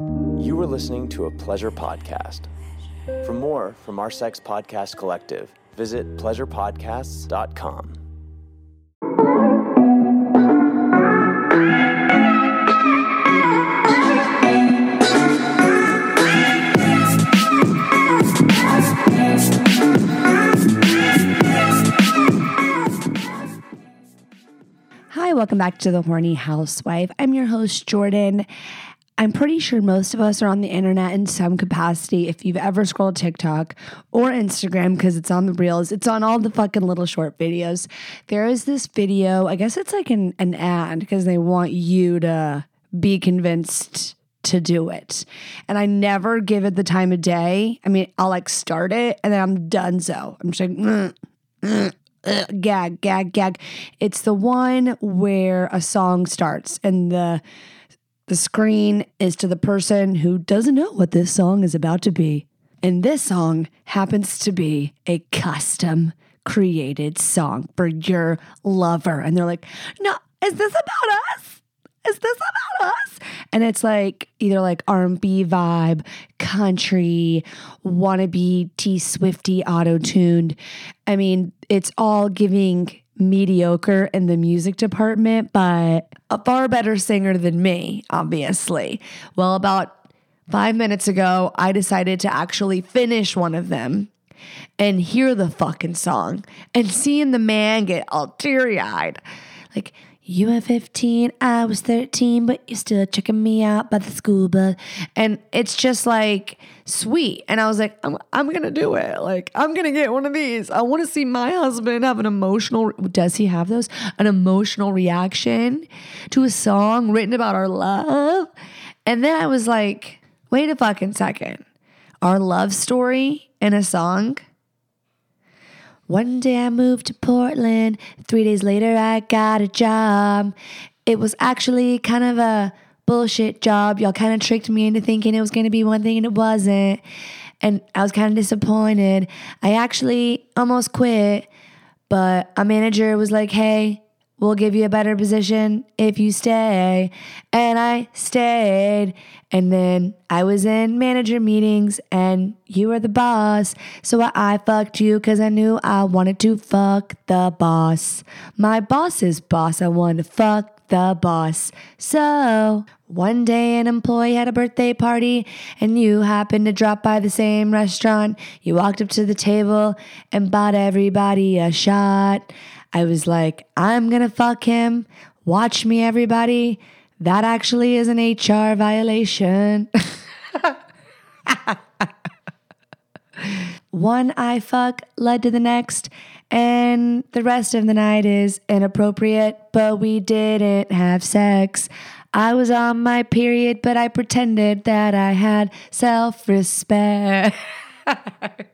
You are listening to a pleasure podcast. For more from our sex podcast collective, visit pleasurepodcasts.com. Hi, welcome back to The Horny Housewife. I'm your host, Jordyn. I'm pretty sure most of us are on the internet in some capacity. If you've ever scrolled TikTok or Instagram, because it's on the reels, it's on all the fucking little short videos. There is this video, I guess it's like an, an ad because they want you to be convinced to do it. And I never give it the time of day. I mean, I'll like start it and then I'm done so. I'm just like, "Mm, mm, ugh, gag, gag, gag. It's the one where a song starts and the the screen is to the person who doesn't know what this song is about to be. And this song happens to be a custom created song for your lover. And they're like, no, is this about us? Is this about us? And it's like either like R&B vibe, country, wannabe T Swifty auto tuned. I mean, it's all giving mediocre in the music department, but a far better singer than me, obviously. Well, about five minutes ago, I decided to actually finish one of them and hear the fucking song and seeing the man get all teary eyed. Like, you were 15, I was 13, but you're still checking me out by the school bus. And it's just like sweet. And I was like, I'm, I'm going to do it. Like, I'm going to get one of these. I want to see my husband have an emotional, does he have those? An emotional reaction to a song written about our love. And then I was like, wait a fucking second. Our love story in a song? One day I moved to Portland. Three days later, I got a job. It was actually kind of a bullshit job. Y'all kind of tricked me into thinking it was going to be one thing and it wasn't. And I was kind of disappointed. I actually almost quit, but a manager was like, hey, we'll give you a better position if you stay. And I stayed. And then I was in manager meetings and you were the boss. So I, I fucked you because I knew I wanted to fuck the boss. My boss's boss. I wanted to fuck the boss. So one day an employee had a birthday party and you happened to drop by the same restaurant. You walked up to the table and bought everybody a shot. I was like, I'm gonna fuck him. Watch me, everybody. That actually is an HR violation. One I fuck led to the next, and the rest of the night is inappropriate, but we didn't have sex. I was on my period, but I pretended that I had self respect.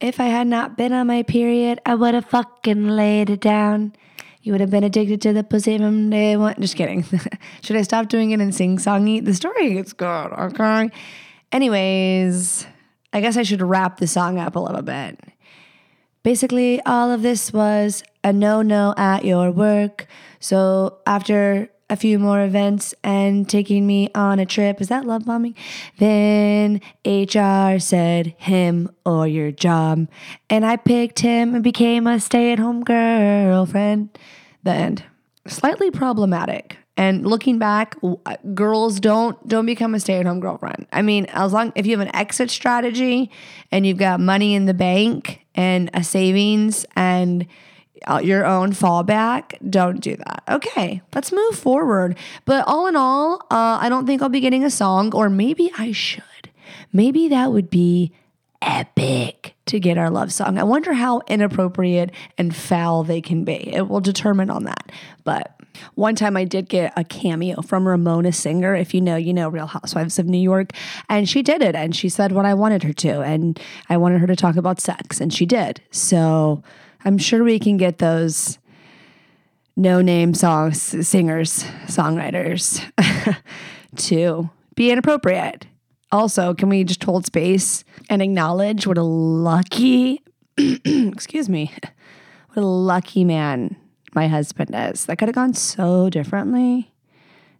If I had not been on my period, I would have fucking laid it down. You would have been addicted to the pussy from day one. Just kidding. Should I stop doing it and sing songy? The story gets good, okay? Anyways, I guess I should wrap the song up a little bit. Basically, all of this was a no no at your work. So after a few more events and taking me on a trip. Is that love bombing? Then HR said him or your job. And I picked him and became a stay at home girlfriend. The end. Slightly problematic. And looking back, uh, girls don't don't become a stay-at-home girlfriend. I mean, as long if you have an exit strategy and you've got money in the bank and a savings and your own fallback, don't do that. Okay, let's move forward. But all in all, uh, I don't think I'll be getting a song, or maybe I should. Maybe that would be epic to get our love song. I wonder how inappropriate and foul they can be. It will determine on that. But one time I did get a cameo from Ramona Singer. If you know, you know Real Housewives of New York. And she did it and she said what I wanted her to. And I wanted her to talk about sex and she did. So I'm sure we can get those no name songs, singers, songwriters to be inappropriate. Also, can we just hold space and acknowledge what a lucky, excuse me, what a lucky man my husband is. That could have gone so differently.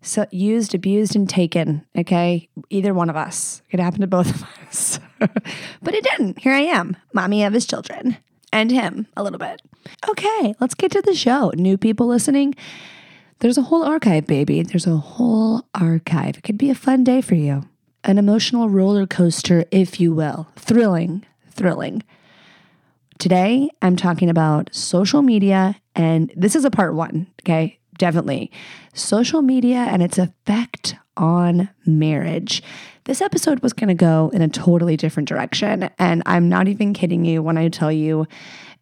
so used, abused, and taken. Okay. Either one of us. It happened to both of us. but it didn't. Here I am, mommy of his children and him a little bit. Okay, let's get to the show. New people listening, there's a whole archive, baby. There's a whole archive. It could be a fun day for you. An emotional roller coaster, if you will. Thrilling, thrilling. Today, I'm talking about social media, and this is a part one, okay? Definitely. Social media and its effect on marriage. This episode was going to go in a totally different direction. And I'm not even kidding you when I tell you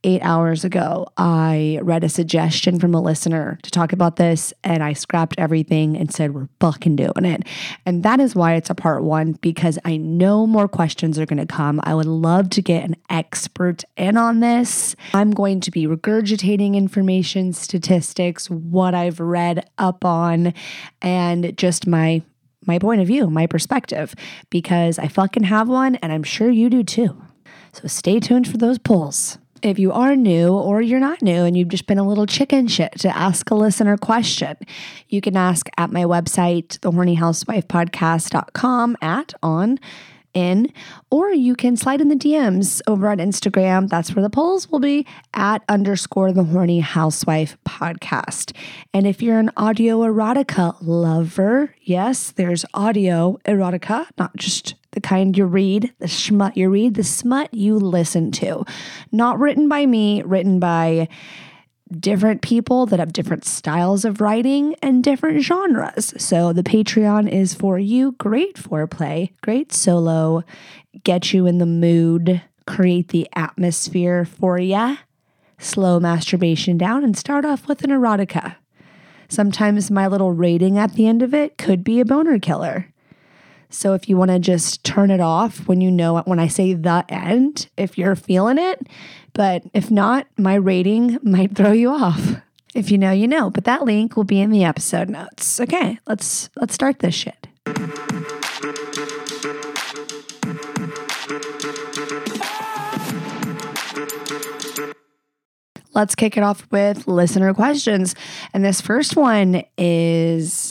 eight hours ago, I read a suggestion from a listener to talk about this, and I scrapped everything and said, We're fucking doing it. And that is why it's a part one, because I know more questions are going to come. I would love to get an expert in on this. I'm going to be regurgitating information, statistics, what I've read up on, and just my my point of view, my perspective, because I fucking have one and I'm sure you do too. So stay tuned for those polls. If you are new or you're not new and you've just been a little chicken shit to ask a listener question, you can ask at my website, thehornyhousewifepodcast.com at on in, or you can slide in the DMs over on Instagram. That's where the polls will be at underscore the horny housewife podcast. And if you're an audio erotica lover, yes, there's audio erotica, not just the kind you read, the smut you read, the smut you listen to. Not written by me, written by different people that have different styles of writing and different genres. So the Patreon is for you. Great foreplay, great solo, get you in the mood, create the atmosphere for ya. Slow masturbation down and start off with an erotica. Sometimes my little rating at the end of it could be a boner killer. So if you want to just turn it off when you know when I say the end, if you're feeling it, but if not, my rating might throw you off. If you know, you know, but that link will be in the episode notes. Okay, let's let's start this shit. Let's kick it off with listener questions. And this first one is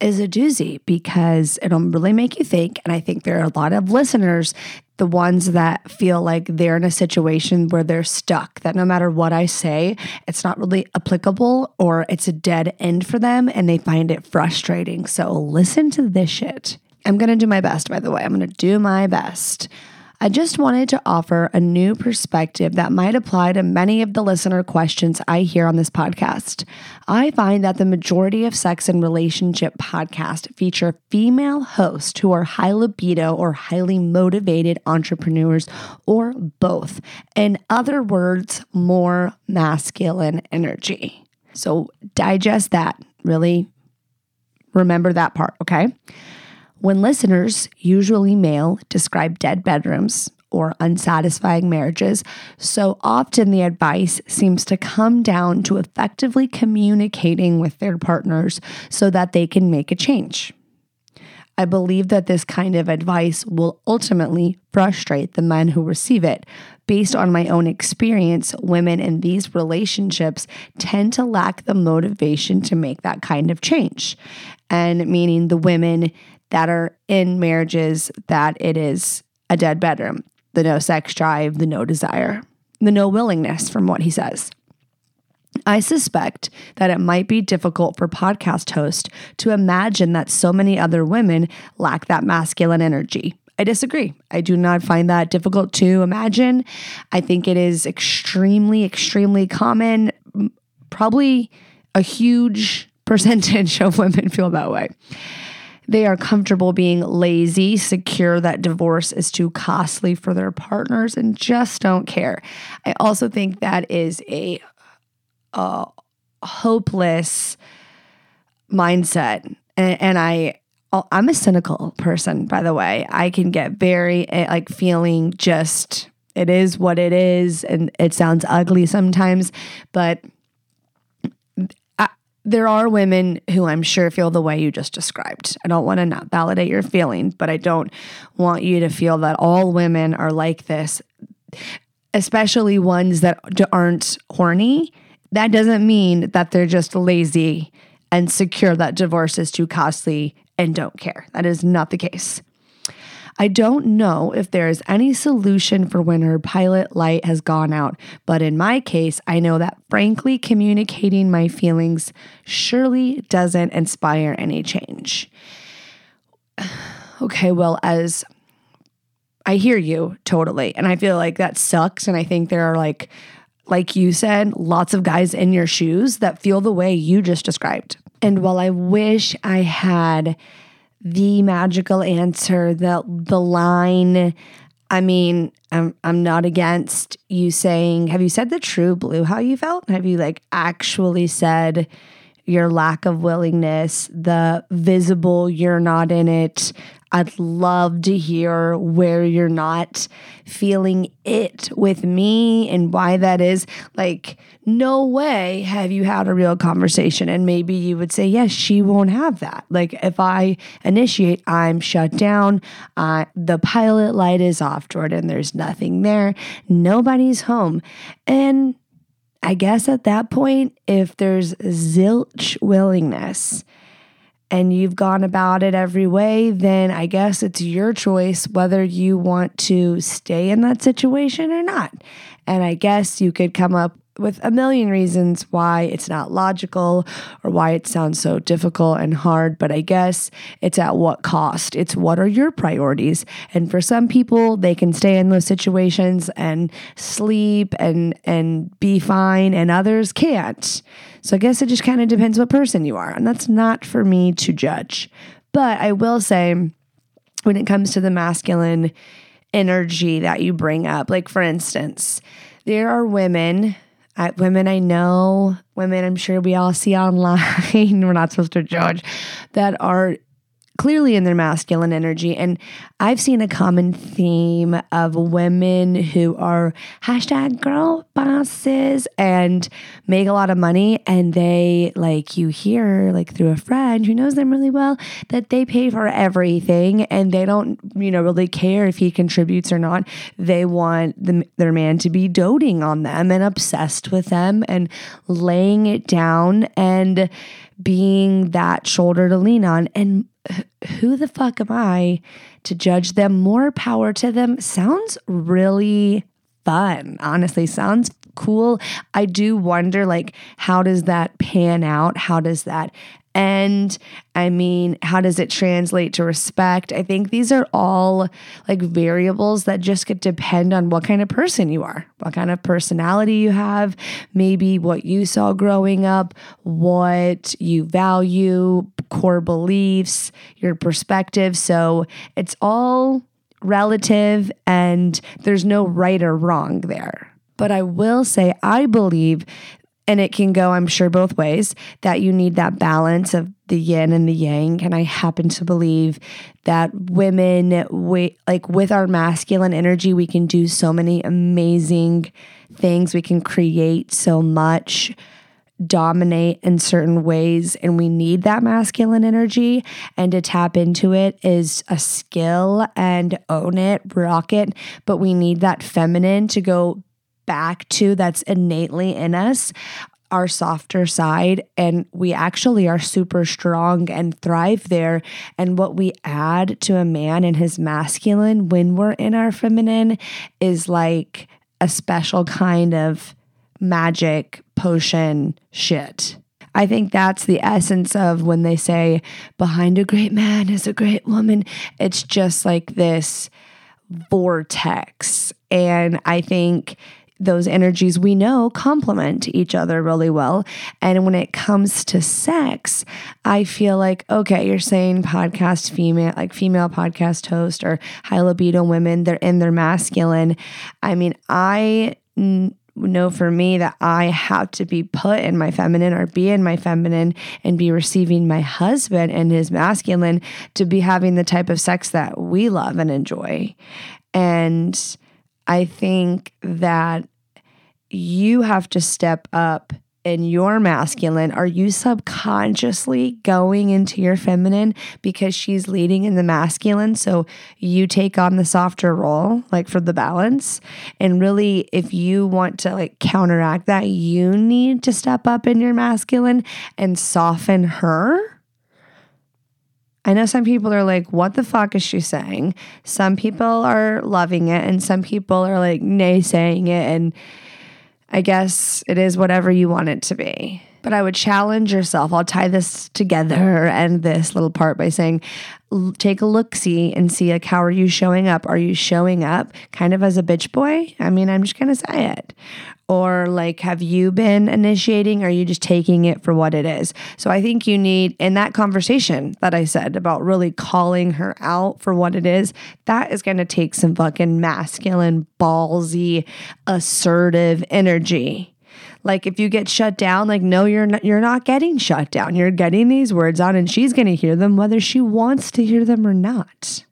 is a doozy because it'll really make you think. And I think there are a lot of listeners, the ones that feel like they're in a situation where they're stuck, that no matter what I say, it's not really applicable or it's a dead end for them and they find it frustrating. So listen to this shit. I'm going to do my best, by the way. I'm going to do my best. I just wanted to offer a new perspective that might apply to many of the listener questions I hear on this podcast. I find that the majority of sex and relationship podcasts feature female hosts who are high libido or highly motivated entrepreneurs or both. In other words, more masculine energy. So digest that. Really remember that part, okay? When listeners, usually male, describe dead bedrooms or unsatisfying marriages, so often the advice seems to come down to effectively communicating with their partners so that they can make a change. I believe that this kind of advice will ultimately frustrate the men who receive it. Based on my own experience, women in these relationships tend to lack the motivation to make that kind of change. And meaning the women that are in marriages that it is a dead bedroom, the no sex drive, the no desire, the no willingness, from what he says. I suspect that it might be difficult for podcast hosts to imagine that so many other women lack that masculine energy. I disagree. I do not find that difficult to imagine. I think it is extremely, extremely common. Probably a huge percentage of women feel that way. They are comfortable being lazy, secure that divorce is too costly for their partners, and just don't care. I also think that is a, a hopeless mindset. And, and I, I'm a cynical person, by the way. I can get very eh, like feeling just it is what it is, and it sounds ugly sometimes, but there are women who I'm sure feel the way you just described. I don't want to not validate your feeling, but I don't want you to feel that all women are like this, especially ones that aren't horny. That doesn't mean that they're just lazy and secure that divorce is too costly and don't care. That is not the case. I don't know if there is any solution for when her pilot light has gone out, but in my case, I know that frankly communicating my feelings surely doesn't inspire any change. Okay, well, as I hear you totally, and I feel like that sucks, and I think there are like, like you said, lots of guys in your shoes that feel the way you just described. And while I wish I had the magical answer, the the line. I mean, I'm I'm not against you saying, have you said the true blue how you felt? Have you like actually said your lack of willingness, the visible you're not in it, I'd love to hear where you're not feeling it with me and why that is. Like, no way have you had a real conversation. And maybe you would say, yes, she won't have that. Like, if I initiate, I'm shut down. Uh, the pilot light is off, Jordyn. There's nothing there. Nobody's home. And I guess at that point, if there's zilch willingness, and you've gone about it every way, then I guess it's your choice whether you want to stay in that situation or not. And I guess you could come up with a million reasons why it's not logical or why it sounds so difficult and hard, but I guess it's at what cost? It's what are your priorities? And for some people, they can stay in those situations and sleep and and be fine and others can't. So I guess it just kind of depends what person you are. And that's not for me to judge. But I will say, when it comes to the masculine energy that you bring up, like for instance, there are women, uh, women I know, women I'm sure we all see online, we're not supposed to judge, that are clearly in their masculine energy. And I've seen a common theme of women who are hashtag girl bosses and make a lot of money. And they, like, you hear, like, through a friend who knows them really well, that they pay for everything and they don't, you know, really care if he contributes or not. They want the, their man to be doting on them and obsessed with them and laying it down and being that shoulder to lean on. And who the fuck am I to judge them? More power to them sounds really fun. Honestly, sounds cool. I do wonder like how does that pan out? How does that end? I mean, how does it translate to respect? I think these are all like variables that just could depend on what kind of person you are, what kind of personality you have, maybe what you saw growing up, what you value, core beliefs, your perspective. So it's all relative and there's no right or wrong there. But I will say, I believe and it can go, I'm sure, both ways that you need that balance of the yin and the yang. And I happen to believe that women, we, like with our masculine energy, we can do so many amazing things. We can create so much, dominate in certain ways. And we need that masculine energy. And to tap into it is a skill and own it, rock it. But we need that feminine to go back to that's innately in us our softer side and we actually are super strong and thrive there and what we add to a man in his masculine when we're in our feminine is like a special kind of magic potion shit I think that's the essence of when they say behind a great man is a great woman. It's just like this vortex. And I think those energies we know complement each other really well. And when it comes to sex, I feel like, okay, you're saying podcast female, like female podcast host or high libido women, they're in their masculine. I mean, I n- know for me that I have to be put in my feminine or be in my feminine and be receiving my husband and his masculine to be having the type of sex that we love and enjoy. And I think that you have to step up in your masculine? Are you subconsciously going into your feminine because she's leading in the masculine? So you take on the softer role, like for the balance. And really, if you want to like counteract that, you need to step up in your masculine and soften her I know some people are like, what the fuck is she saying? Some people are loving it, and some people are like naysaying it. And I guess it is whatever you want it to be. But I would challenge yourself. I'll tie this together and this little part by saying, take a look see and see like how are you showing up? Are you showing up kind of as a bitch boy? I mean i'm just gonna say it. Or like have you been initiating? Or are you just taking it for what it is? So i think you need in that conversation that i said about really calling her out for what it is that is to take some fucking masculine ballsy assertive energy like if you get shut down, like no, you're not you're not getting shut down. You're getting these words out and she's going to hear them whether she wants to hear them or not.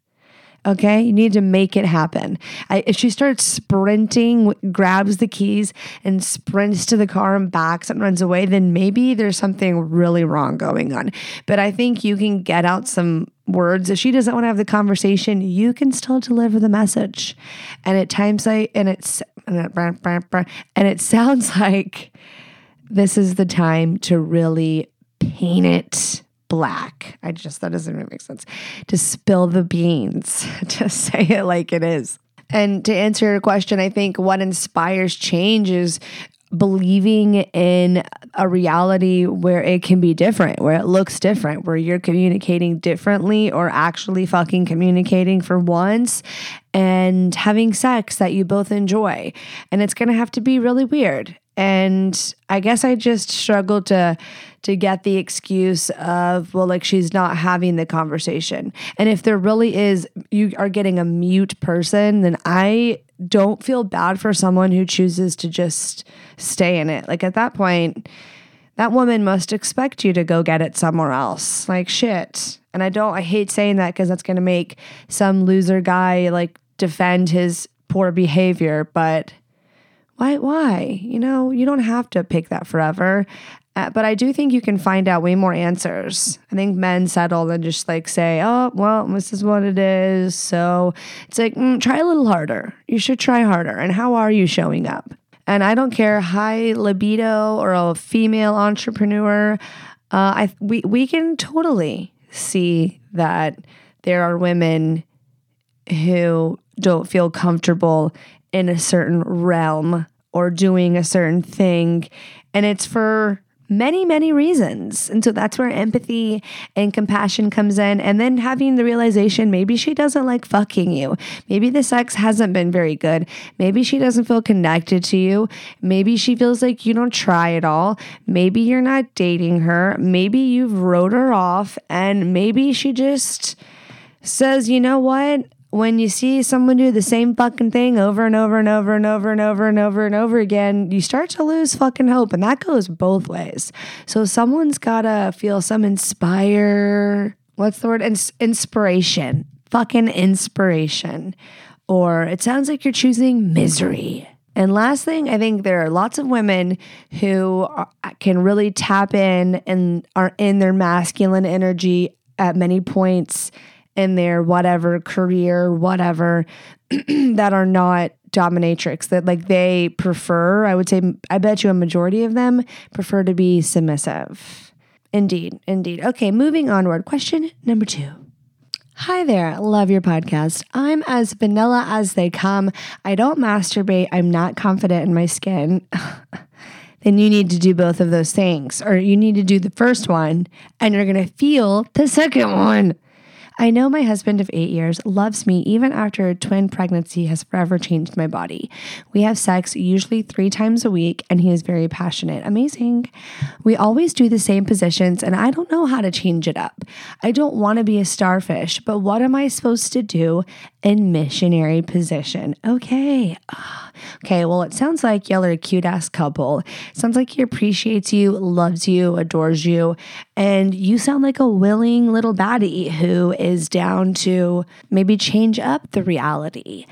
Okay, you need to make it happen. I, if she starts sprinting, grabs the keys and sprints to the car and backs and runs away, then maybe there's something really wrong going on. But I think you can get out some words. If she doesn't want to have the conversation, you can still deliver the message. And at times, I and it's and it sounds like this is the time to really paint it black. I just, that doesn't really make sense. To spill the beans, to say it like it is. And to answer your question, I think what inspires change is believing in a reality where it can be different, where it looks different, where you're communicating differently or actually fucking communicating for once and having sex that you both enjoy. And it's going to have to be really weird. And I guess I just struggle to to get the excuse of well like she's not having the conversation. And if there really is you are getting a mute person, then I don't feel bad for someone who chooses to just stay in it. Like at that point, that woman must expect you to go get it somewhere else. Like shit. And I don't I hate saying that because that's going to make some loser guy like defend his poor behavior, but why why? You know, you don't have to pick that forever. Uh, but I do think you can find out way more answers. I think men settle and just like say, oh, well, this is what it is. So it's like, mm, try a little harder. You should try harder. And how are you showing up? And I don't care, high libido or a female entrepreneur. Uh, I we we can totally see that there are women who don't feel comfortable in a certain realm or doing a certain thing, and it's for many, many reasons. And so that's where empathy and compassion comes in. And then having the realization maybe she doesn't like fucking you. Maybe the sex hasn't been very good. Maybe she doesn't feel connected to you. Maybe she feels like you don't try at all. Maybe you're not dating her. Maybe you've wrote her off. And maybe she just says, you know what? When you see someone do the same fucking thing over and over and over and over and over and over and over again, you start to lose fucking hope. And that goes both ways. So someone's got to feel some inspire, what's the word? Ins- inspiration, fucking inspiration. Or it sounds like you're choosing misery. And last thing, I think there are lots of women who are, can really tap in and are in their masculine energy at many points in their whatever career, whatever, that are not dominatrix, that like they prefer, I would say, I bet you a majority of them prefer to be submissive. Indeed, indeed. Okay, moving onward. Question number two. Hi there, love your podcast. I'm as vanilla as they come. I don't masturbate. I'm not confident in my skin. then you need to do both of those things, or you need to do the first one and you're going to feel the second one. I know my husband of eight years loves me even after a twin pregnancy has forever changed my body. We have sex usually three times a week, and he is very passionate. Amazing. We always do the same positions, and I don't know how to change it up. I don't want to be a starfish, but what am I supposed to do in missionary position? Okay. Okay, well, it sounds like y'all are a cute ass couple. Sounds like he appreciates you, loves you, adores you, and you sound like a willing little baddie who is down to maybe change up the reality.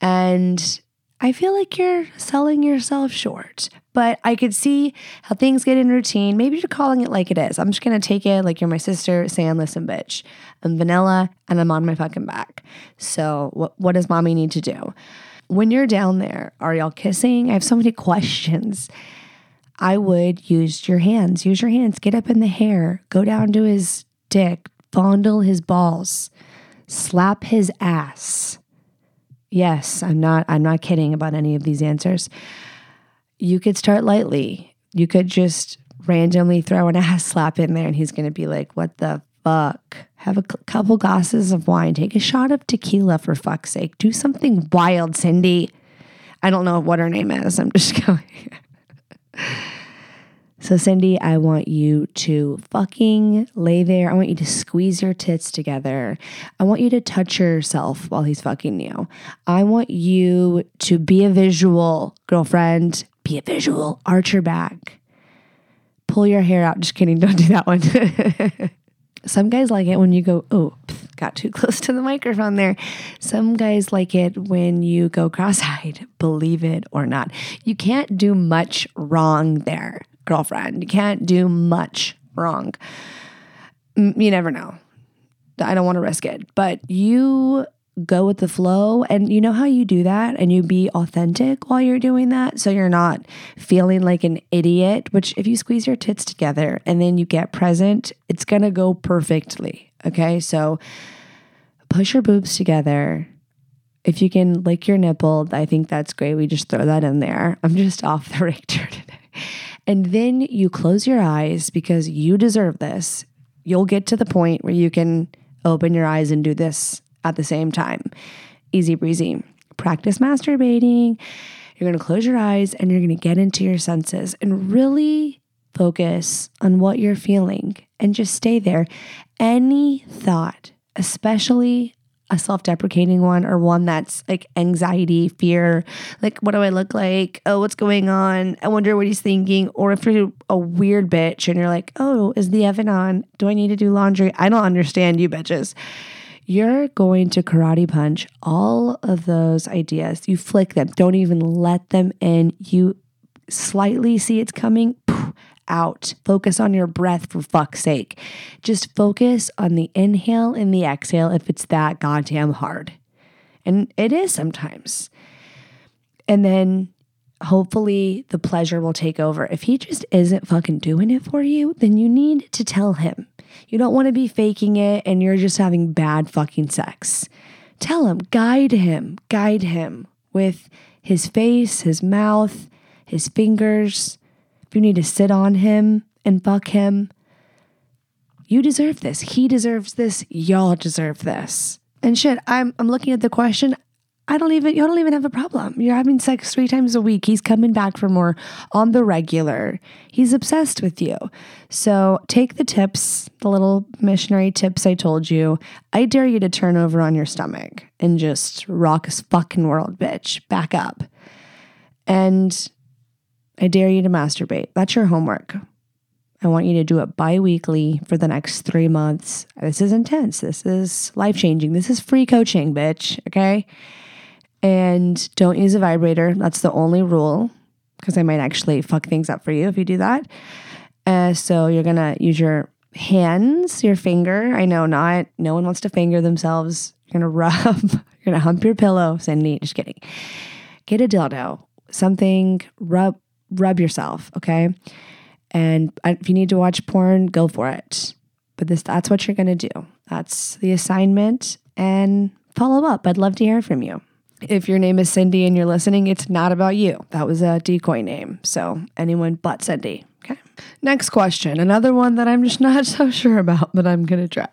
And I feel like you're selling yourself short. But I could see how things get in routine. Maybe you're calling it like it is. I'm just gonna take it like you're my sister, saying, listen, bitch, I'm vanilla and I'm on my fucking back. So what what does mommy need to do? When you're down there, are y'all kissing? I have so many questions. I would use your hands. Use your hands. Get up in the hair. Go down to his dick. Fondle his balls. Slap his ass. Yes, I'm not I'm not kidding about any of these answers. You could start lightly. You could just randomly throw an ass slap in there and he's going to be like, "What the fuck?" Have a c- couple glasses of wine. Take a shot of tequila for fuck's sake. Do something wild, Cindy. I don't know what her name is. I'm just going. So, Cindy, I want you to fucking lay there. I want you to squeeze your tits together. I want you to touch yourself while he's fucking you. I want you to be a visual, girlfriend. Be a visual. Arch your back. Pull your hair out. Just kidding. Don't do that one. Some guys like it when you go, oh, got too close to the microphone there. Some guys like it when you go cross eyed, believe it or not. You can't do much wrong there girlfriend. You can't do much wrong. You never know. I don't want to risk it, but you go with the flow and you know how you do that and you be authentic while you're doing that? So you're not feeling like an idiot which if you squeeze your tits together and then you get present it's going to go perfectly okay? So push your boobs together. If you can lick your nipple i think that's great. We just throw that in there. I'm just off the Richter today and then you close your eyes because you deserve this. You'll get to the point where you can open your eyes and do this at the same time. Easy breezy. Practice masturbating. You're going to close your eyes and you're going to get into your senses and really focus on what you're feeling and just stay there. Any thought, especially a self deprecating one or one that's like anxiety, fear, like, what do I look like? Oh, what's going on? I wonder what he's thinking. Or if you're a weird bitch and you're like, oh, is the oven on? Do I need to do laundry? I don't understand you bitches. You're going to karate punch all of those ideas. You flick them, don't even let them in. You slightly see it's coming, out. Focus on your breath for fuck's sake. Just focus on the inhale and the exhale if it's that goddamn hard. And it is sometimes. And then hopefully the pleasure will take over. If he just isn't fucking doing it for you, then you need to tell him. You don't want to be faking it and you're just having bad fucking sex. Tell him, guide him, guide him with his face, his mouth, his fingers, if you need to sit on him and fuck him, you deserve this. He deserves this. Y'all deserve this. And shit, I'm I'm looking at the question. I don't even you don't even have a problem. You're having sex three times a week. He's coming back for more on the regular. He's obsessed with you. So take the tips, the little missionary tips I told you. I dare you to turn over on your stomach and just rock his fucking world, bitch. Back up. And I dare you to masturbate. That's your homework. I want you to do it bi weekly for the next three months. This is intense. This is life changing. This is free coaching, bitch. Okay. And don't use a vibrator. That's the only rule because I might actually fuck things up for you if you do that. Uh, so you're going to use your hands, your finger. I know not, no one wants to finger themselves. You're going to rub, you're going to hump your pillow. Cindy, just kidding. Get a dildo, something, rub, rub yourself, okay? And if you need to watch porn, go for it. But this that's what you're going to do. That's the assignment and follow up. I'd love to hear from you. If your name is Cindy and you're listening, it's not about you. That was a decoy name. So anyone but Cindy. Okay. Next question. Another one that I'm just not so sure about, but I'm going to try.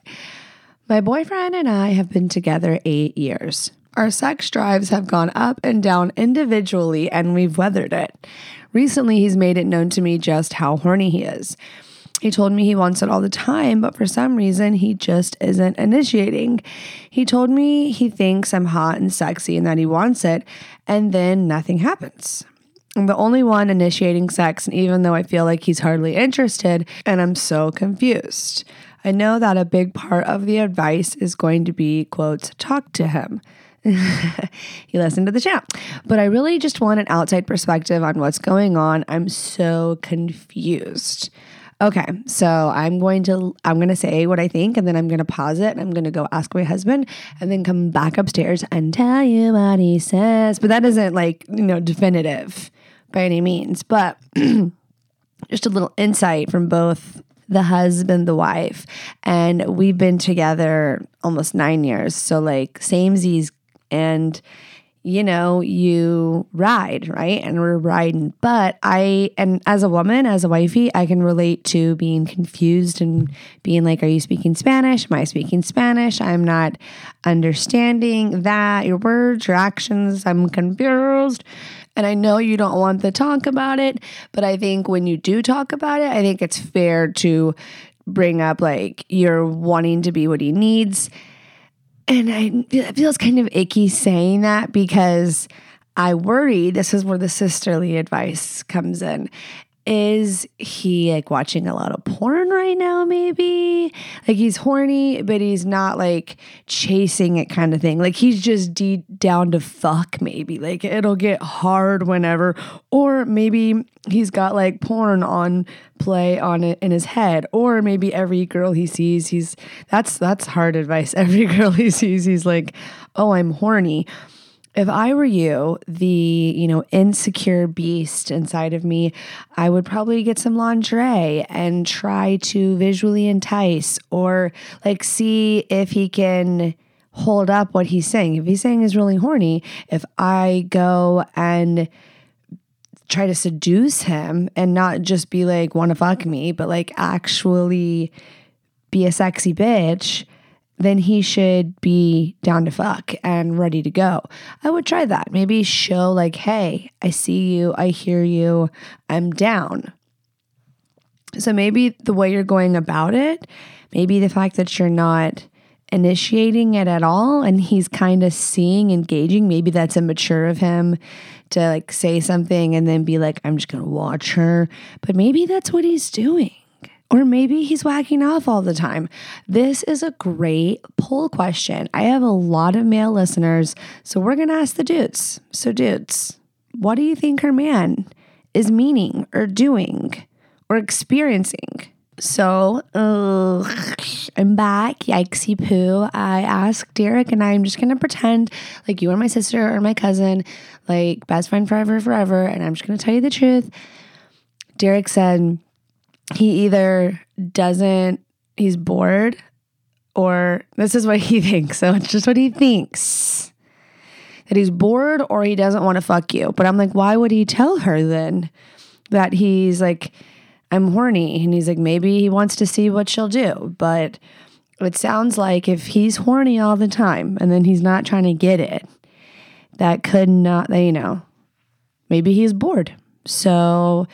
My boyfriend and I have been together eight years. Our sex drives have gone up and down individually, and we've weathered it. Recently, he's made it known to me just how horny he is. He told me he wants it all the time, but for some reason, he just isn't initiating. He told me he thinks I'm hot and sexy and that he wants it, and then nothing happens. I'm the only one initiating sex, and even though I feel like he's hardly interested, and I'm so confused. I know that a big part of the advice is going to be, quote, talk to him. you listen to the show. But I really just want an outside perspective on what's going on. I'm so confused. Okay, so I'm going to I'm going to say what I think and then I'm going to pause it and I'm going to go ask my husband and then come back upstairs and tell you what he says. But that isn't like, you know, definitive by any means, but just a little insight from both the husband, the wife, and we've been together almost 9 years. So like samesies and you know, you ride, right? And we're riding. But I, and as a woman, as a wifey, I can relate to being confused and being like, are you speaking Spanish? Am I speaking Spanish? I'm not understanding that, your words, your actions. I'm confused. And I know you don't want to talk about it, but I think when you do talk about it, I think it's fair to bring up like you're wanting to be what he needs and I it feels kind of icky saying that because I worry this is where the sisterly advice comes in. Is he like watching a lot of porn right now? Maybe like he's horny, but he's not like chasing it kind of thing. Like he's just deep down to fuck, maybe. Like it'll get hard whenever, or maybe he's got like porn on play on it in his head, or maybe every girl he sees, he's that's that's hard advice. Every girl he sees, he's like, oh, I'm horny if I were you, the, you know, insecure beast inside of me, I would probably get some lingerie and try to visually entice or like see if he can hold up what he's saying. If he's saying is really horny, if I go and try to seduce him and not just be like, wanna fuck me, but like actually be a sexy bitch then he should be down to fuck and ready to go. I would try that. Maybe show, like, hey, I see you, I hear you, I'm down. So maybe the way you're going about it, maybe the fact that you're not initiating it at all and he's kind of seeing, engaging, maybe that's immature of him to like say something and then be like, I'm just gonna watch her. But maybe that's what he's doing. Or maybe he's whacking off all the time. This is a great poll question. I have a lot of male listeners, so we're going to ask the dudes. So, dudes, what do you think her man is meaning or doing or experiencing? So, uh, I'm back. Yikesy poo. I asked Derek, and I'm just gonna pretend like you are my sister or my cousin, like best friend forever, forever. And I'm just gonna tell you the truth. Derek said, he either doesn't, he's bored, or this is what he thinks. So it's just what he thinks that he's bored or he doesn't want to fuck you. But I'm like, why would he tell her then that he's like, I'm horny? And he's like, maybe he wants to see what she'll do. But it sounds like if he's horny all the time and then he's not trying to get it, that could not, you know, maybe he's bored. So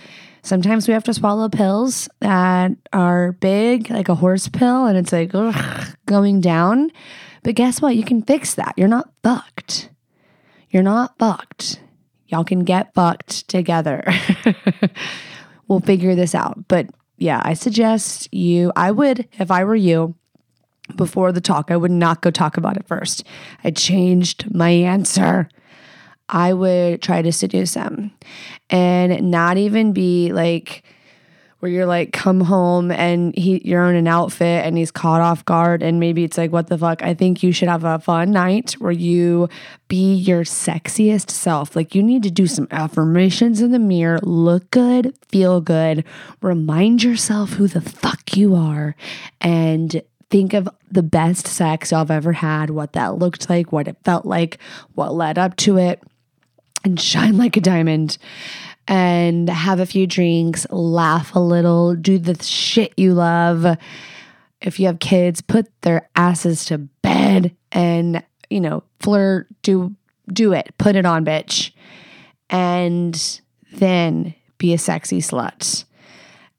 Sometimes we have to swallow pills that are big, like a horse pill, and it's like ugh, going down. But guess what? You can fix that. You're not fucked. You're not fucked. Y'all can get fucked together. we'll figure this out. But yeah, I suggest you, I would, if I were you, before the talk, I would not go talk about it first. I changed my answer. I would try to seduce him and not even be like where you're like come home and he you're in an outfit and he's caught off guard and maybe it's like what the fuck? I think you should have a fun night where you be your sexiest self. Like you need to do some affirmations in the mirror look good feel good remind yourself who the fuck you are and think of the best sex have ever had what that looked like what it felt like what led up to it and shine like a diamond and have a few drinks, laugh a little, do the shit you love. If you have kids, put their asses to bed and, you know, flirt, do do it. Put it on, bitch. And then be a sexy slut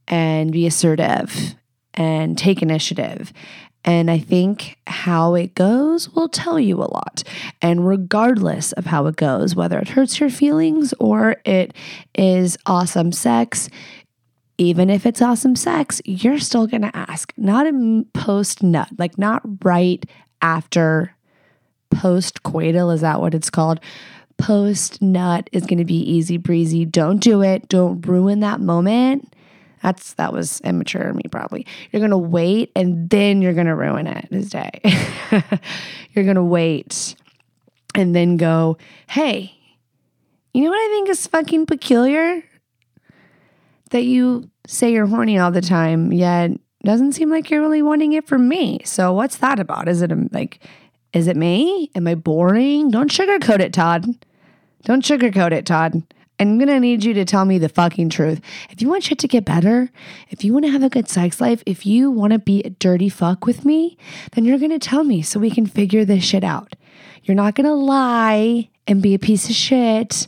and be assertive and take initiative and I think how it goes will tell you a lot. And regardless of how it goes, whether it hurts your feelings or it is awesome sex, even if it's awesome sex, you're still going to ask, not in post nut, like not right after post coital. Is that what it's called? Post nut is going to be easy breezy. Don't do it. Don't ruin that moment. That's that was immature of me probably. You're gonna wait and then you're gonna ruin it this day. you're gonna wait and then go, hey, you know what I think is fucking peculiar? That you say you're horny all the time, yet doesn't seem like you're really wanting it from me. So what's that about? Is it a, like, is it me? Am I boring? Don't sugarcoat it, Todd. Don't sugarcoat it, Todd. I'm gonna need you to tell me the fucking truth. If you want shit to get better, if you wanna have a good sex life, if you wanna be a dirty fuck with me, then you're gonna tell me so we can figure this shit out. You're not gonna lie and be a piece of shit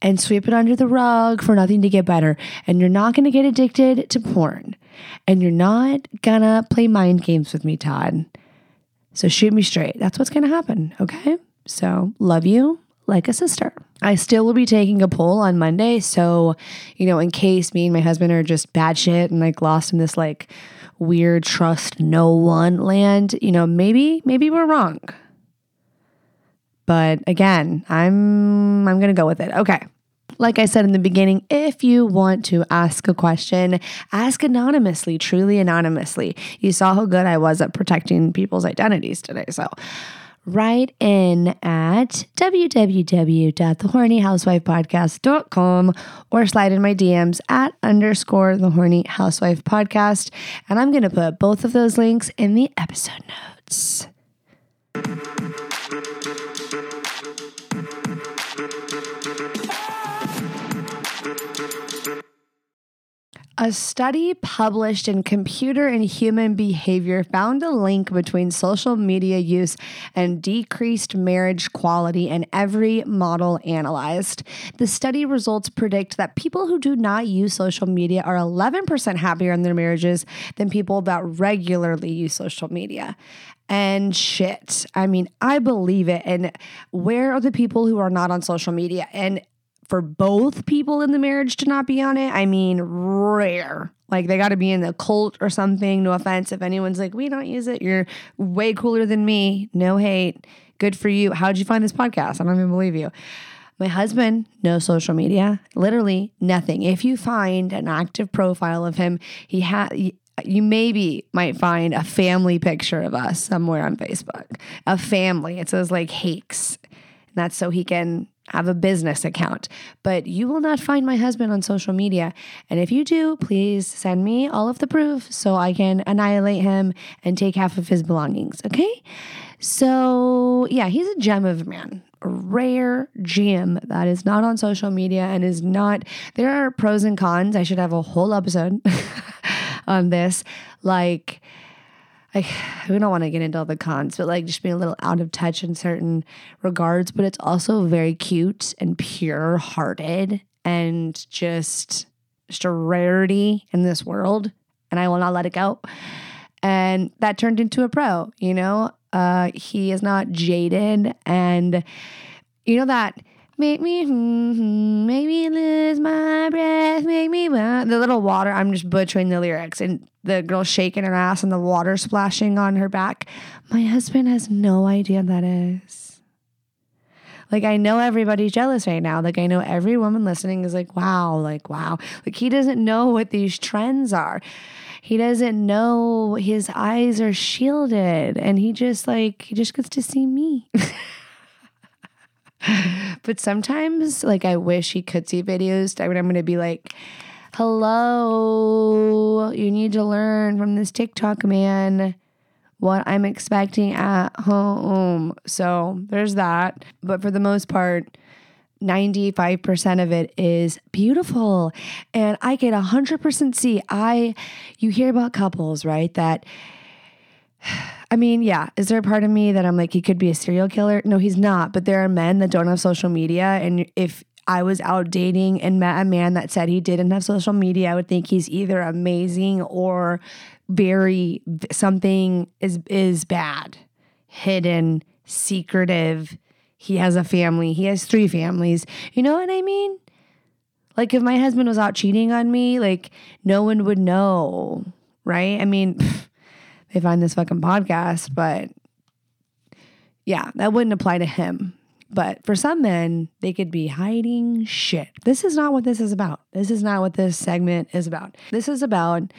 and sweep it under the rug for nothing to get better. And you're not gonna get addicted to porn. And you're not gonna play mind games with me, Todd. So shoot me straight. That's what's gonna happen, okay? So love you like a sister. I still will be taking a poll on Monday. So, you know, in case me and my husband are just bad shit and like lost in this like weird trust no one land, you know, maybe, maybe we're wrong. But again, I'm I'm to go with it. Okay. Like I said in the beginning, if you want to ask a question, ask anonymously, truly anonymously. You saw how good I was at protecting people's identities today. So, write in at www.thehornyhousewifepodcast.com or slide in my DMs at underscore the horny housewife podcast. And I'm going to put both of those links in the episode notes. A study published in Computer and Human Behavior found a link between social media use and decreased marriage quality in every model analyzed. The study results predict that people who do not use social media are 11% happier in their marriages than people that regularly use social media. And shit. I mean, I believe it. And where are the people who are not on social media? And for both people in the marriage to not be on it, I mean, rare. Like they got to be in the cult or something. No offense if anyone's like, we don't use it. You're way cooler than me. No hate. Good for you. How'd you find this podcast? I don't even believe you. My husband, no social media, literally nothing. If you find an active profile of him, he had. You maybe might find a family picture of us somewhere on Facebook. A family. It says like Hakes. And that's so he can have a business account, but you will not find my husband on social media. And if you do, please send me all of the proof so I can annihilate him and take half of his belongings. Okay. So, yeah, he's a gem of a man, a rare gem that is not on social media and is not, there are pros and cons. I should have a whole episode on this. Like, like we don't want to get into all the cons, but like just being a little out of touch in certain regards. But it's also very cute and pure hearted and just just a rarity in this world. And I will not let it go. And that turned into a pro, you know? Uh, he is not jaded and you know that make me mm-hmm, make me lose my breath, make me the little water. I'm just butchering the lyrics and the girl shaking her ass and the water splashing on her back. My husband has no idea that is. Like I know everybody's jealous right now. Like I know every woman listening is like, wow, like wow. Like he doesn't know what these trends are. He doesn't know his eyes are shielded and he just like he just gets to see me. but sometimes like I wish he could see videos. I mean, I'm going to be like hello, you need to learn from this TikTok man what I'm expecting at home. So there's that. But for the most part, 95% of it is beautiful. And I get 100% see. I, you hear about couples, right? That, I mean, yeah, is there a part of me that I'm like, he could be a serial killer? No, he's not. But there are men that don't have social media. And if I was out dating and met a man that said he didn't have social media, I would think he's either amazing or very something is is bad, hidden, secretive. He has a family. He has three families. You know what I mean? Like if my husband was out cheating on me, like no one would know, right? I mean, they find this fucking podcast, but yeah, that wouldn't apply to him. But for some men, they could be hiding shit. This is not what this is about. This is not what this segment is about. This is about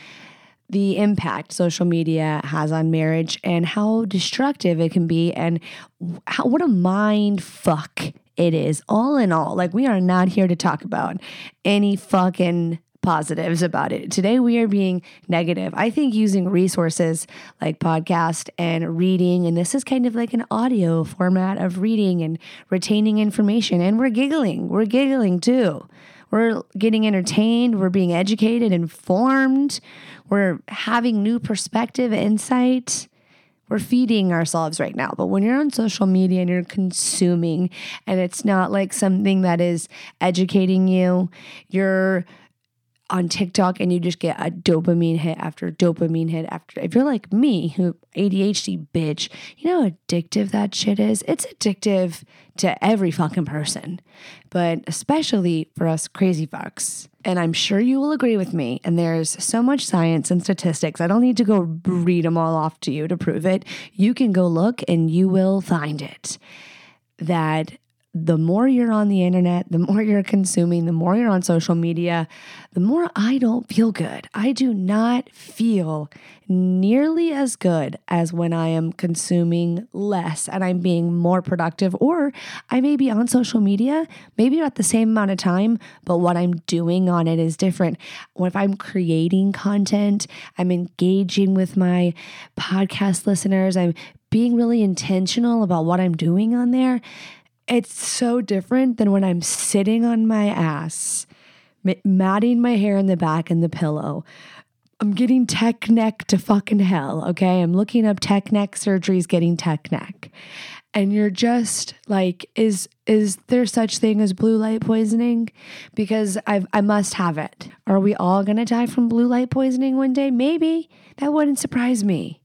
the impact social media has on marriage and how destructive it can be and how what a mind fuck it is all in all like we are not here to talk about any fucking positives about it. Today we are being negative. I think using resources like podcast and reading, and this is kind of like an audio format of reading and retaining information, and we're giggling. We're giggling too. We're getting entertained, we're being educated, informed, we're having new perspective, insight. We're feeding ourselves right now. But when you're on social media and you're consuming, and it's not like something that is educating you, you're on TikTok and you just get a dopamine hit after dopamine hit after. If you're like me, who ADHD bitch, you know how addictive that shit is? It's addictive to every fucking person, but especially for us crazy fucks. And I'm sure you will agree with me. And there's so much science and statistics. I don't need to go read them all off to you to prove it. You can go look and you will find it. That the more you're on the internet, the more you're consuming, the more you're on social media, the more I don't feel good. I do not feel nearly as good as when I am consuming less and I'm being more productive. Or I may be on social media, maybe not the same amount of time, but what I'm doing on it is different. If I'm creating content, I'm engaging with my podcast listeners, I'm being really intentional about what I'm doing on there it's so different than when I'm sitting on my ass, matting my hair in the back in the pillow. I'm getting tech neck to fucking hell, okay? I'm looking up tech neck surgeries getting tech neck. And you're just like, is is there such thing as blue light poisoning? Because I I must have it. Are we all gonna die from blue light poisoning one day? Maybe. That wouldn't surprise me.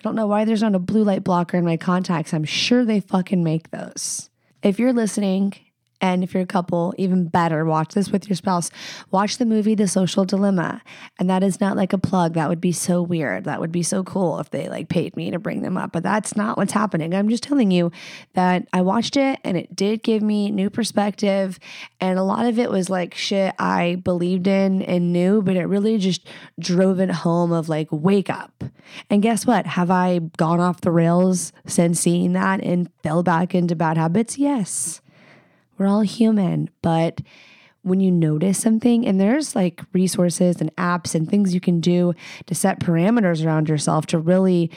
I don't know why there's not a blue light blocker in my contacts. I'm sure they fucking make those. If you're listening and if you're a couple, even better, watch this with your spouse. Watch the movie The Social Dilemma. And that is not like a plug. That would be so weird. That would be so cool if they like paid me to bring them up. But that's not what's happening. I'm just telling you that I watched it and it did give me new perspective. And a lot of it was like shit I believed in and knew, but it really just drove it home of like, wake up. And guess what? Have I gone off the rails since seeing that and fell back into bad habits? Yes. We're all human, but when you notice something, and there's like resources and apps and things you can do to set parameters around yourself to really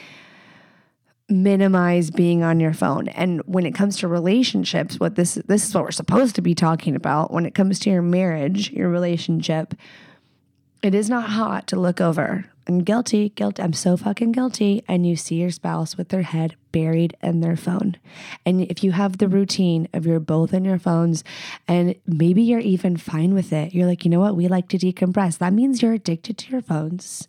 minimize being on your phone. And when it comes to relationships, what this this is what we're supposed to be talking about. When it comes to your marriage, your relationship, it is not hot to look over and guilty, guilt. I'm so fucking guilty. And you see your spouse with their head buried in their phone. And if you have the routine of you're both in your phones and maybe you're even fine with it, you're like, you know what? We like to decompress. That means you're addicted to your phones.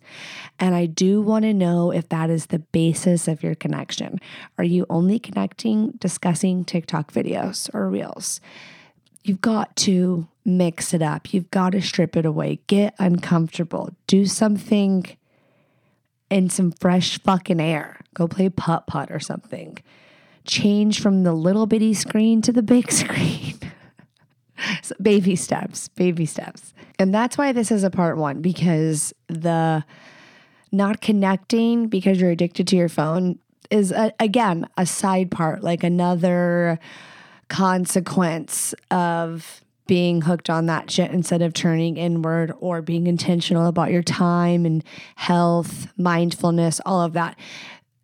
And I do want to know if that is the basis of your connection. Are you only connecting, discussing TikTok videos or reels? You've got to mix it up. You've got to strip it away. Get uncomfortable. Do something in some fresh fucking air. Go play putt putt or something. Change from the little bitty screen to the big screen. so baby steps, baby steps. And that's why this is a part one because the not connecting because you're addicted to your phone is a, again a side part, like another consequence of being hooked on that shit instead of turning inward or being intentional about your time and health, mindfulness, all of that.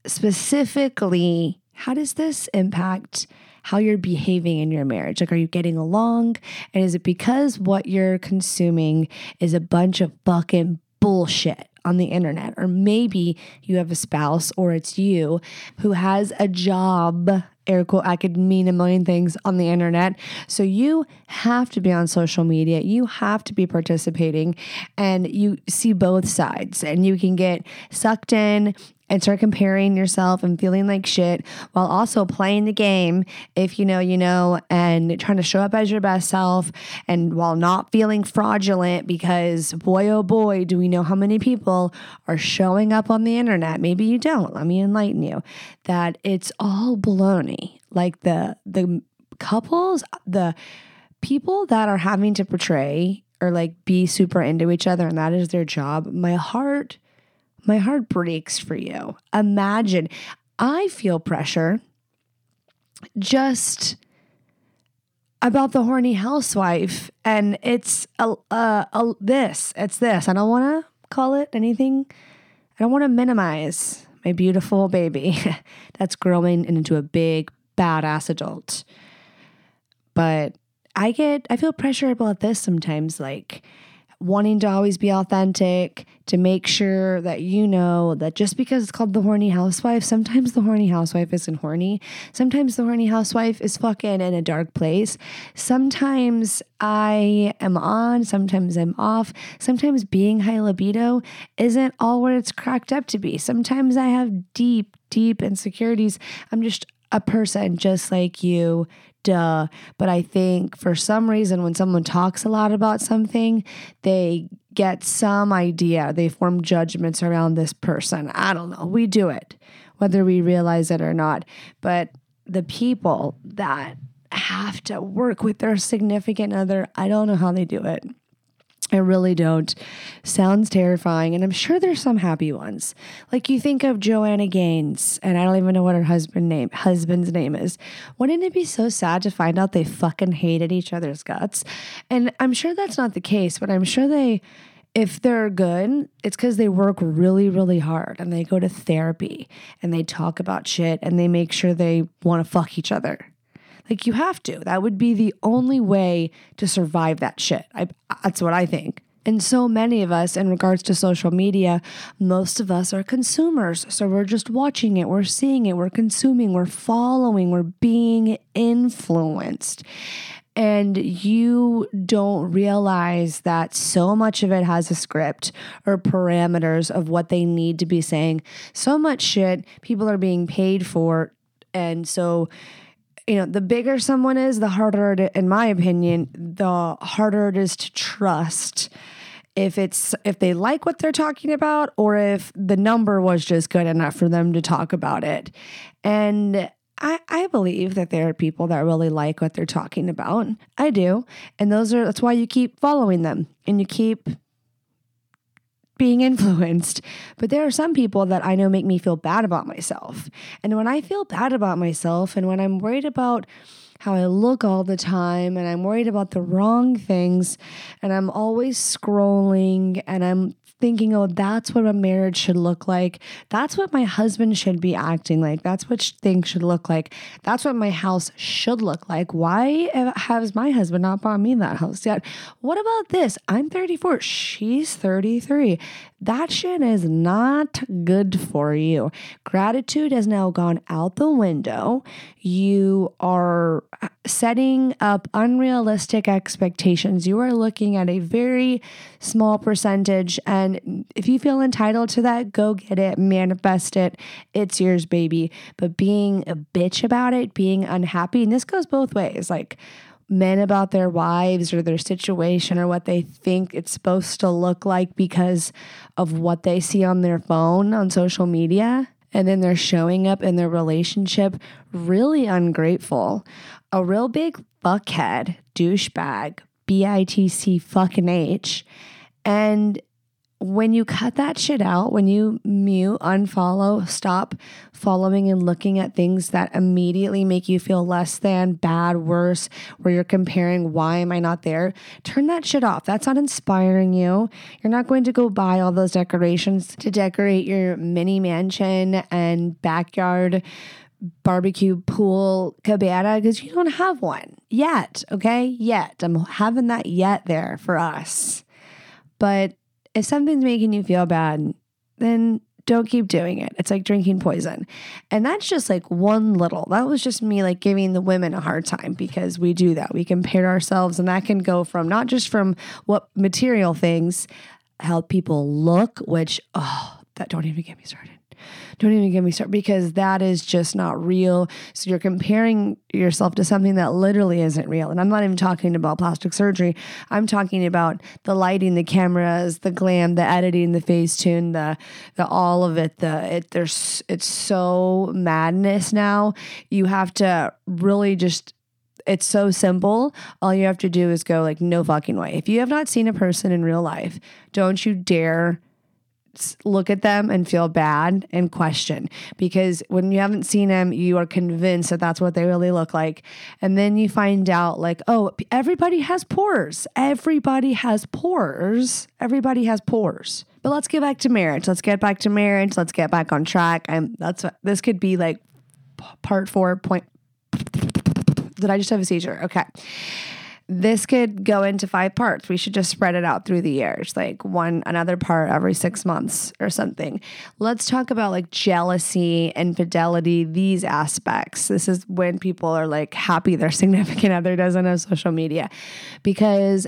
Specifically, how does this impact how you're behaving in your marriage? Like, are you getting along? And is it because what you're consuming is a bunch of fucking bullshit? on the internet, or maybe you have a spouse or it's you who has a job air quote, I could mean a million things on the internet. So you have to be on social media. You have to be participating and you see both sides and you can get sucked in and start comparing yourself and feeling like shit while also playing the game if you know you know and trying to show up as your best self and while not feeling fraudulent because boy oh boy do we know how many people are showing up on the internet? Maybe you don't. Let me enlighten you that it's all baloney. Like the the couples the people that are having to portray or like be super into each other and that is their job my heart my heart breaks for you. Imagine i feel pressure just about the horny housewife and it's a, a, a this it's this. I don't want to call it anything. I don't want to minimize my beautiful baby. That's growing into a big badass adult. But I get, I feel pressure about this sometimes, like wanting to always be authentic, to make sure that you know that just because it's called the horny housewife, sometimes the horny housewife isn't horny. Sometimes the horny housewife is fucking in a dark place. Sometimes I am on, sometimes I'm off. Sometimes being high libido isn't all what it's cracked up to be. Sometimes I have deep, deep insecurities. I'm just a person just like you duh. But I think for some reason, when someone talks a lot about something, they get some idea, they form judgments around this person. I don't know. We do it, whether we realize it or not. But the people that have to work with their significant other, I don't know how they do it. I really don't. Sounds terrifying. And I'm sure there's some happy ones. Like you think of Joanna Gaines, and I don't even know what her husband name husband's name is. Wouldn't it be so sad to find out they fucking hated each other's guts? And I'm sure that's not the case, but I'm sure they if they're good, it's because they work really, really hard and they go to therapy and they talk about shit and they make sure they want to fuck each other. Like you have to. That would be the only way to survive that shit. I, that's what I think. And so many of us, in regards to social media, most of us are consumers. So we're just watching it, we're seeing it, we're consuming, we're following, we're being influenced. And you don't realize that so much of it has a script or parameters of what they need to be saying. So much shit people are being paid for. And so you know, the bigger someone is, the harder, it, in my opinion, the harder it is to trust if it's if they like what they're talking about or if the number was just good enough for them to talk about it. And I, I believe that there are people that really like what they're talking about. I do. And those are that's why you keep following them and you keep being influenced. But there are some people that I know make me feel bad about myself. And when I feel bad about myself and when I'm worried about how I look all the time and I'm worried about the wrong things and I'm always scrolling and I'm thinking, oh, that's what a marriage should look like. That's what my husband should be acting like. That's what things should look like. That's what my house should look like. Why has my husband not bought me that house yet? What about this? I'm 34. She's 33. That shit is not good for you. Gratitude has now gone out the window. You are uh, setting up unrealistic expectations. You are looking at a very small percentage. And if you feel entitled to that, go get it, manifest it. It's yours, baby. But being a bitch about it, being unhappy, and this goes both ways. Like, men about their wives or their situation or what they think it's supposed to look like because of what they see on their phone on social media. And then they're showing up in their relationship really ungrateful. A real big fuckhead, douchebag, B I T C fucking H. And when you cut that shit out, when you mute, unfollow, stop following and looking at things that immediately make you feel less than, bad, worse, where you're comparing, why am I not there? Turn that shit off. That's not inspiring you. You're not going to go buy all those decorations to decorate your mini mansion and backyard barbecue pool cabana because you don't have one yet. Okay. Yet. I'm having that yet there for us. But if something's making you feel bad, then don't keep doing it. It's like drinking poison. And that's just like one little. That was just me like giving the women a hard time because we do that. We compare ourselves and that can go from not just from what material things, how people look, which oh, that don't even get me started. Don't even get me started because that is just not real. So you're comparing yourself to something that literally isn't real. And I'm not even talking about plastic surgery. I'm talking about the lighting, the cameras, the glam, the editing, the Facetune, the the all of it. The it there's it's so madness now. You have to really just it's so simple. All you have to do is go like no fucking way. If you have not seen a person in real life, don't you dare look at them and feel bad and question. Because when you haven't seen them you are convinced that that's what they really look like. And then you find out like oh everybody has pores. Everybody has pores. Everybody has pores. But let's get back to marriage. Let's get back to marriage. Let's get back on track. I'm that's this could be like part 4 point did i just have a seizure? Okay this could go into five parts. We should just spread it out through the years, like one another part every six months or something. Let's talk about like jealousy, and infidelity, these aspects. This is when people are like happy their significant other doesn't have social media because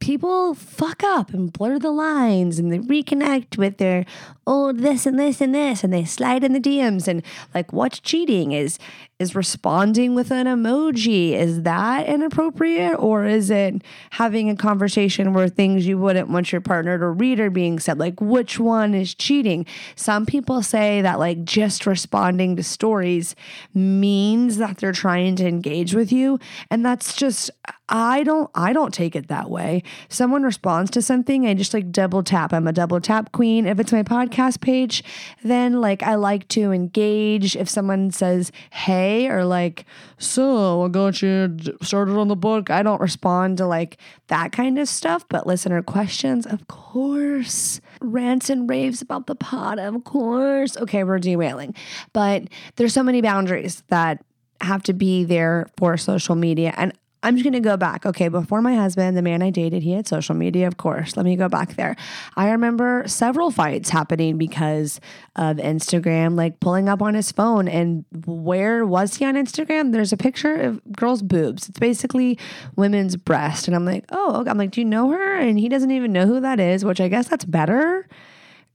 people fuck up and blur the lines and they reconnect with their oh this and this and this and they slide in the DMs and like what's cheating is is responding with an emoji. Is that inappropriate or is it having a conversation where things you wouldn't want your partner to read are being said? Like which one is cheating? Some people say that like just responding to stories means that they're trying to engage with you and that's just I don't I don't take it that way. Someone responds to something, I just like double tap. I'm a double tap queen. If it's my podcast page, then like I like to engage. If someone says, "Hey, or like, so I got you started on the book. I don't respond to like that kind of stuff, but listener questions, of course. Rants and raves about the pod, of course. Okay, we're derailing. But there's so many boundaries that have to be there for social media. And I'm just going to go back. Okay, before my husband, the man I dated, he had social media, of course. Let me go back there. I remember several fights happening because of Instagram, like pulling up on his phone. And where was he on Instagram? There's a picture of girls' boobs. It's basically women's breast. And I'm like, oh, I'm like, do you know her? And he doesn't even know who that is, which I guess that's better.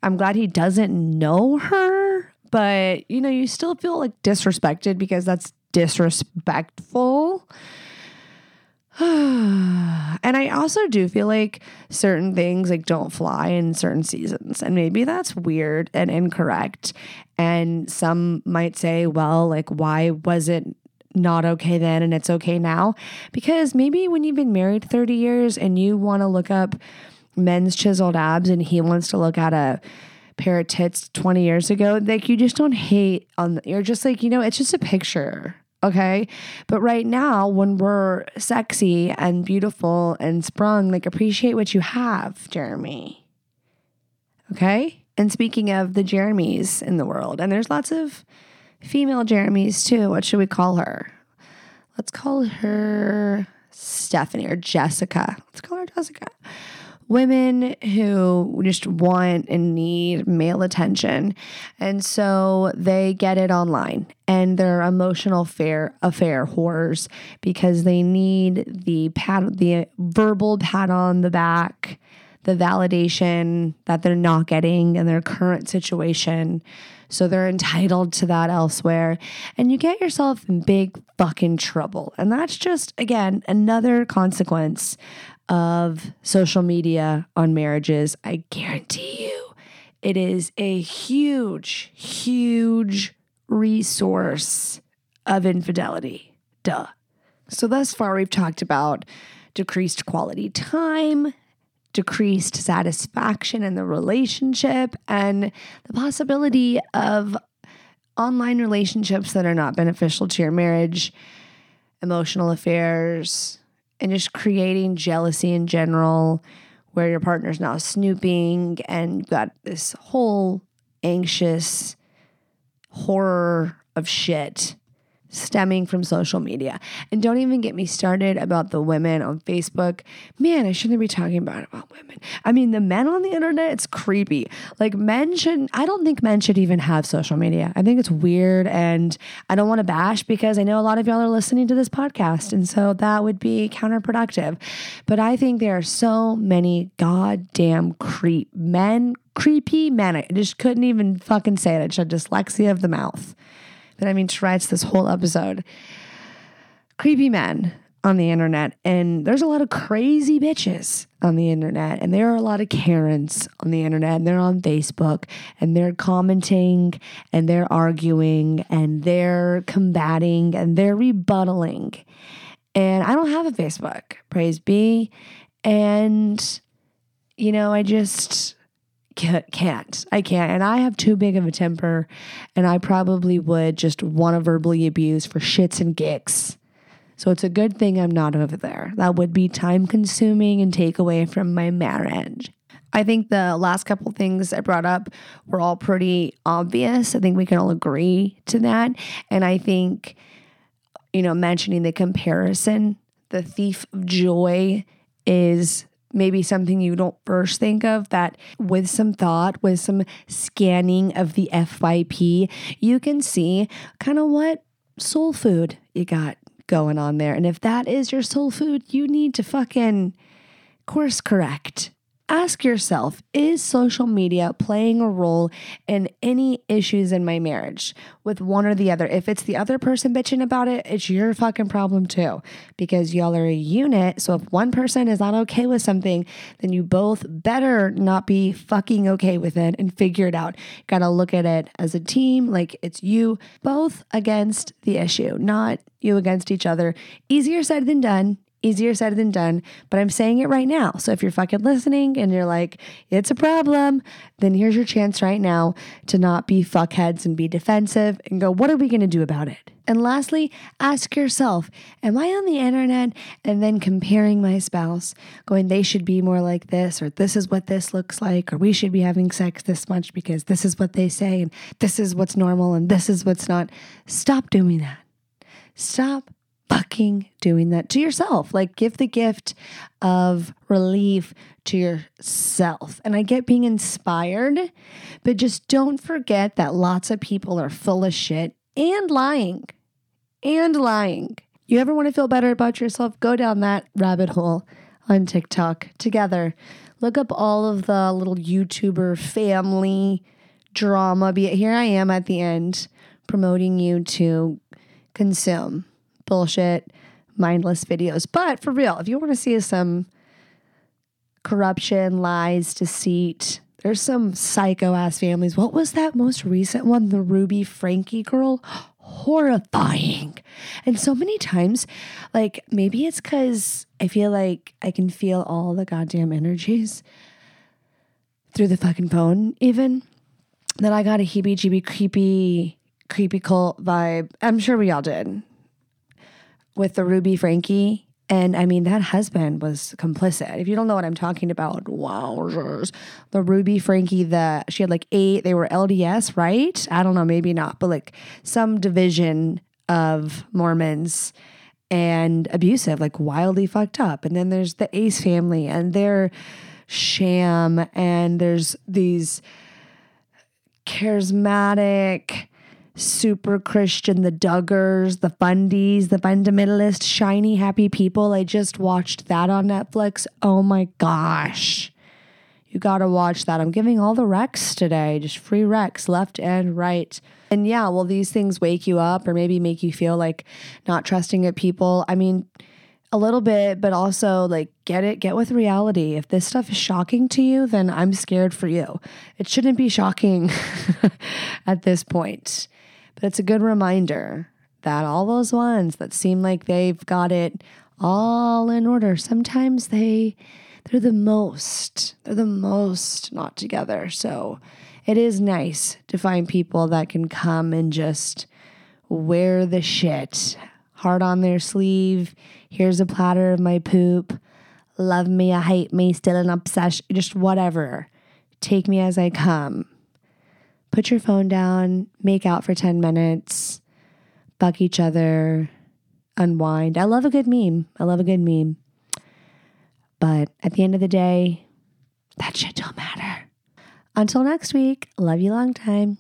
I'm glad he doesn't know her. But, you know, you still feel like disrespected because that's disrespectful. and I also do feel like certain things like don't fly in certain seasons and maybe that's weird and incorrect. And some might say well like why was it not okay then and it's okay now? Because maybe when you've been married 30 years and you want to look up men's chiseled abs and he wants to look at a pair of tits 20 years ago like you just don't hate on you're just like you know it's just a picture Okay. But right now, when we're sexy and beautiful and sprung, like appreciate what you have, Jeremy. Okay. And speaking of the Jeremys in the world, and there's lots of female Jeremys too. What should we call her? Let's call her Stephanie or Jessica. Let's call her Jessica women who just want and need male attention. And so they get it online and they're emotional affair, affair whores because they need the pat, the verbal pat on the back, the validation that they're not getting in their current situation. So they're entitled to that elsewhere. And you get yourself in big fucking trouble. And that's just, again, another consequence of social media on marriages, I guarantee you it is a huge, huge resource of infidelity. Duh. So, thus far, we've talked about decreased quality time, decreased satisfaction in the relationship, and the possibility of online relationships that are not beneficial to your marriage, emotional affairs, and just creating jealousy in general, where your partner's now snooping and you've got this whole anxious horror of shit stemming from social media. And don't even get me started about the women on Facebook. Man, I shouldn't be talking about about women. I mean, the men on the internet, it's creepy. Like men should I don't think men should even have social media. I think it's weird and I don't want to bash because I know a lot of y'all are listening to this podcast and so that would be counterproductive. But I think there are so many goddamn creep men, creepy men. I just couldn't even fucking say it. I had dyslexia of the mouth that I mean Tourette's this whole episode. Creepy men on the internet, and there's a lot of crazy bitches on the internet, and there are a lot of Karens on the internet, and they're on Facebook, and they're commenting, and they're arguing, and they're combating, and they're rebuttaling. And I don't have a Facebook, praise be. And, you know, I just can't. I can't. And I have too big of a temper, and I probably would just want to verbally abuse for shits and gigs. So it's a good thing I'm not over there. That would be time consuming and take away from my marriage. I think the last couple things I brought up were all pretty obvious. I think we can all agree to that. And I think, you know, mentioning the comparison, the thief of joy is maybe something you don't first think of that with some thought, with some scanning of the FYP, you can see kind of what soul food you got going on there. And if that is your soul food, you need to fucking course correct. Ask yourself Is social media playing a role in any issues in my marriage with one or the other? If it's the other person bitching about it, it's your fucking problem too, because y'all are a unit. So if one person is not okay with something, then you both better not be fucking okay with it and figure it out. gotta look at it as a team, like it's you both against the issue, not you against each other. Easier said than done easier said than done, but I'm saying it right now. So if you're fucking listening and you're like, it's a problem, then here's your chance right now to not be fuckheads and be defensive and go, what are we to do about it? And lastly, ask yourself, am I on the internet and then comparing my spouse, going, they should be more like this, or this is what this looks like, or we should be having sex this much because this is what they say, and this is what's normal, and this is what's not. Stop doing that. Stop fucking doing that to yourself. Like, give the gift of relief to yourself. And I get being inspired, but just don't forget that lots of people are full of shit and lying. And lying. You ever want to feel better about yourself? Go down that rabbit hole on TikTok together. Look up all of the little YouTuber family drama. Be it here I am at the end promoting you to consume bullshit, mindless videos. But for real, if you want to see some corruption, lies, deceit, there's some psycho ass families. What was that most recent one? The Ruby Franke girl? Horrifying. And so many times, like maybe it's because I feel like I can feel all the goddamn energies through the fucking phone, even that I got a heebie jeebie creepy, creepy cult vibe. I'm sure we all did with the Ruby Franke. And I mean, that husband was complicit. If you don't know what I'm talking about, wowzers. The Ruby Franke, the she had like eight, they were LDS, right? I don't know, maybe not, but like some division of Mormons and abusive, like wildly fucked up. And then there's the Ace family and their sham, and there's these charismatic super Christian, the Duggars, the Fundies, the fundamentalist, shiny, happy people. I just watched that on Netflix. Oh my gosh. You gotta watch that. I'm giving all the recs today, just free recs left and right. And yeah, will these things wake you up or maybe make you feel like not trusting at people? I mean, a little bit, but also like get it, get with reality. If this stuff is shocking to you, then I'm scared for you. It shouldn't be shocking at this point. But it's a good reminder that all those ones that seem like they've got it all in order, sometimes they they're the most, they're the most not together. So it is nice to find people that can come and just wear the shit, heart on their sleeve. Here's a platter of my poop. Love me, I hate me, still an obsession, just whatever. Take me as I come put your phone down, make out for 10 minutes, fuck each other, unwind. I love a good meme. I love a good meme. But at the end of the day, that shit don't matter. Until next week, love you long time.